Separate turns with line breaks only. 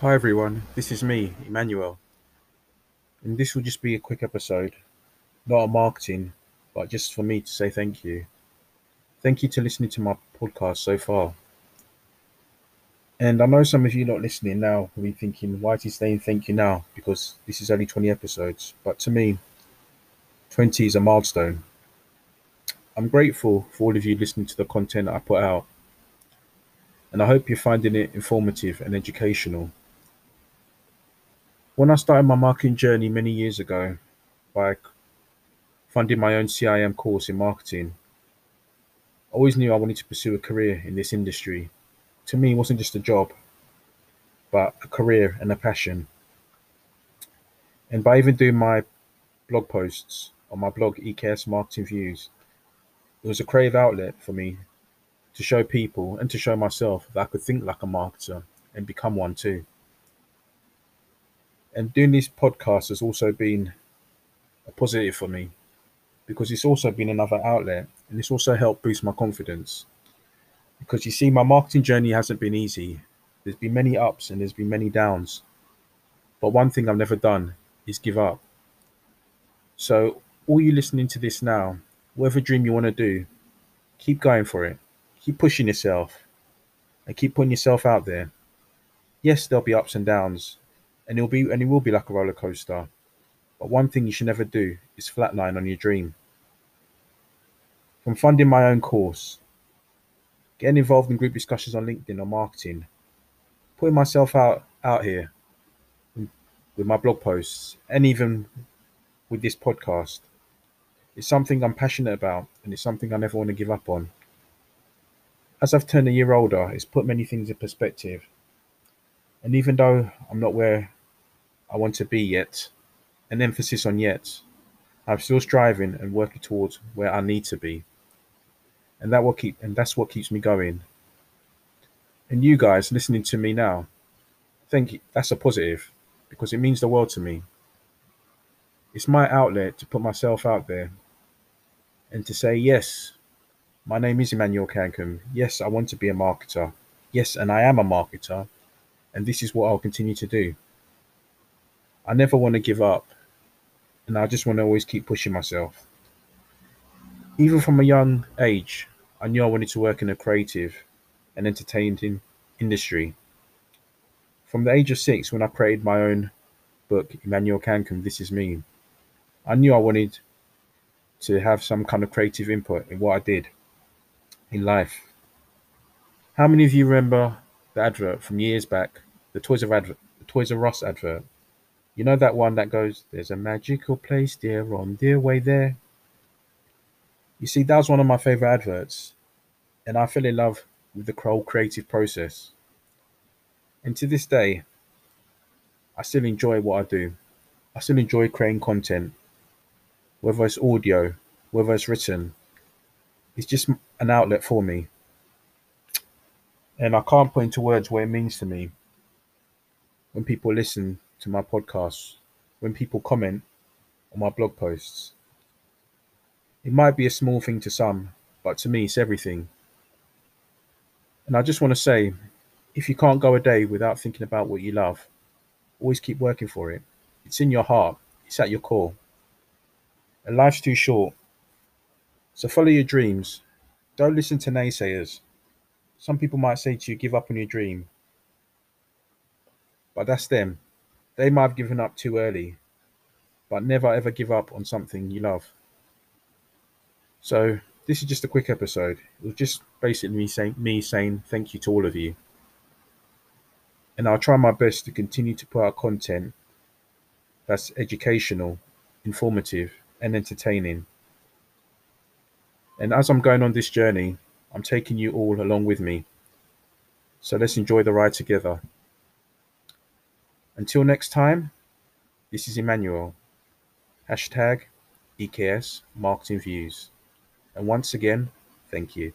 Hi everyone, this is me, Emmanuel, and this will just be a quick episode, not a marketing, but just for me to say thank you. Thank you to listening to my podcast so far. And I know some of you not listening now will be thinking, why is he saying thank you now? Because this is only 20 episodes. But to me, 20 is a milestone. I'm grateful for all of you listening to the content I put out. And I hope you're finding it informative and educational. When I started my marketing journey many years ago by funding my own CIM course in marketing, I always knew I wanted to pursue a career in this industry. To me, it wasn't just a job, but a career and a passion. And by even doing my blog posts on my blog, EKS Marketing Views, it was a creative outlet for me to show people and to show myself that I could think like a marketer and become one too. And doing these podcasts has also been a positive for me because it's also been another outlet and it's also helped boost my confidence. Because you see, my marketing journey hasn't been easy. There's been many ups and there's been many downs. But one thing I've never done is give up. So, all you listening to this now, whatever dream you want to do, keep going for it. Keep pushing yourself and keep putting yourself out there. Yes, there'll be ups and downs, and it'll be and it will be like a roller coaster. But one thing you should never do is flatline on your dream. From funding my own course, getting involved in group discussions on LinkedIn or marketing, putting myself out out here with my blog posts, and even with this podcast, it's something I'm passionate about, and it's something I never want to give up on. As I've turned a year older, it's put many things in perspective. And even though I'm not where I want to be yet, an emphasis on yet, I'm still striving and working towards where I need to be. And that will keep and that's what keeps me going. And you guys listening to me now, thank you. That's a positive because it means the world to me. It's my outlet to put myself out there and to say, yes, my name is Emmanuel Kankum. Yes, I want to be a marketer. Yes, and I am a marketer. And this is what I'll continue to do. I never want to give up. And I just want to always keep pushing myself. Even from a young age, I knew I wanted to work in a creative and entertaining industry. From the age of six, when I created my own book, Emmanuel Kankum, This Is Me, I knew I wanted to have some kind of creative input in what I did in life. How many of you remember the advert from years back, the Toys R advert, the Toys R Us advert? You know that one that goes, "There's a magical place there on their way there." You see, that was one of my favorite adverts, and I fell in love with the whole creative process. And to this day, I still enjoy what I do. I still enjoy creating content, whether it's audio, whether it's written. It's just an outlet for me. And I can't put into words what it means to me when people listen to my podcasts, when people comment on my blog posts. It might be a small thing to some, but to me, it's everything. And I just want to say if you can't go a day without thinking about what you love, always keep working for it. It's in your heart, it's at your core. And life's too short. So follow your dreams. Don't listen to naysayers. Some people might say to you, give up on your dream. But that's them. They might have given up too early. But never ever give up on something you love. So this is just a quick episode. It was just basically me saying me saying thank you to all of you. And I'll try my best to continue to put out content that's educational, informative, and entertaining. And as I'm going on this journey, I'm taking you all along with me. So let's enjoy the ride together. Until next time, this is Emmanuel. Hashtag EKS Marketing Views. And once again, thank you.